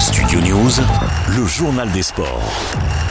Studio News, le journal des sports.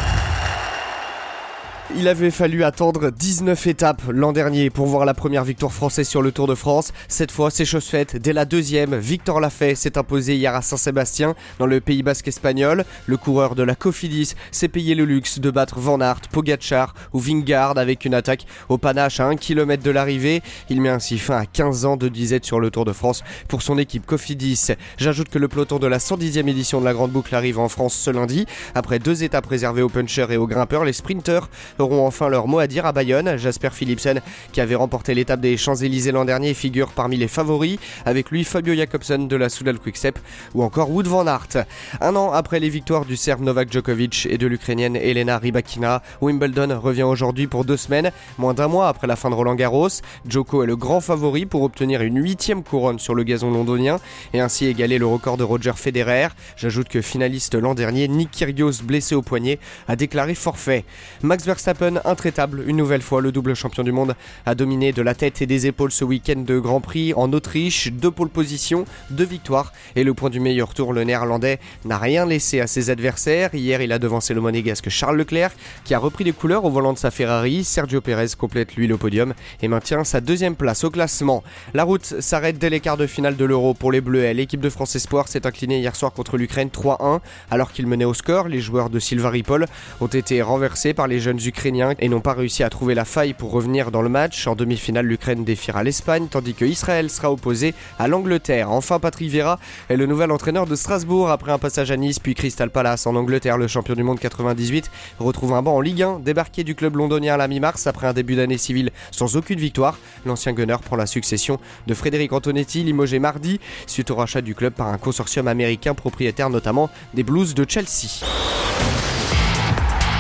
Il avait fallu attendre 19 étapes l'an dernier pour voir la première victoire française sur le Tour de France. Cette fois, c'est chose faite. Dès la deuxième, Victor Lafay s'est imposé hier à Saint-Sébastien, dans le Pays Basque espagnol. Le coureur de la Cofidis s'est payé le luxe de battre Van Aert, Pogacar ou Vingard avec une attaque au panache à 1 km de l'arrivée. Il met ainsi fin à 15 ans de disette sur le Tour de France pour son équipe Cofidis. J'ajoute que le peloton de la 110e édition de la Grande Boucle arrive en France ce lundi. Après deux étapes réservées aux punchers et aux grimpeurs, les sprinters auront enfin leur mot à dire à Bayonne. Jasper Philipsen, qui avait remporté l'étape des Champs-Élysées l'an dernier, figure parmi les favoris. Avec lui, Fabio Jacobsen de la Soudal Quickstep ou encore Wood van Aert. Un an après les victoires du Serbe Novak Djokovic et de l'Ukrainienne Elena Rybakina, Wimbledon revient aujourd'hui pour deux semaines, moins d'un mois après la fin de Roland Garros. Djoko est le grand favori pour obtenir une huitième couronne sur le gazon londonien et ainsi égaler le record de Roger Federer. J'ajoute que finaliste l'an dernier, Nick Kyrgios, blessé au poignet, a déclaré forfait. Max Verstappen intraitable. Une nouvelle fois, le double champion du monde a dominé de la tête et des épaules ce week-end de Grand Prix en Autriche. Deux pôles position, deux victoires et le point du meilleur tour. Le néerlandais n'a rien laissé à ses adversaires. Hier, il a devancé le monégasque Charles Leclerc qui a repris les couleurs au volant de sa Ferrari. Sergio Perez complète lui le podium et maintient sa deuxième place au classement. La route s'arrête dès les quarts de finale de l'Euro pour les Bleus. L'équipe de France Espoir s'est inclinée hier soir contre l'Ukraine 3-1 alors qu'il menait au score. Les joueurs de Silva Ripoll ont été renversés par les jeunes Et n'ont pas réussi à trouver la faille pour revenir dans le match. En demi-finale, l'Ukraine défiera l'Espagne, tandis que Israël sera opposé à l'Angleterre. Enfin, Patrick Vieira est le nouvel entraîneur de Strasbourg après un passage à Nice puis Crystal Palace en Angleterre. Le champion du monde 98 retrouve un banc en Ligue 1, débarqué du club londonien à la mi-mars après un début d'année civile sans aucune victoire. L'ancien gunner prend la succession de Frédéric Antonetti, limogé mardi, suite au rachat du club par un consortium américain propriétaire notamment des Blues de Chelsea.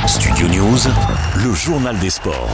Studio News, le journal des sports.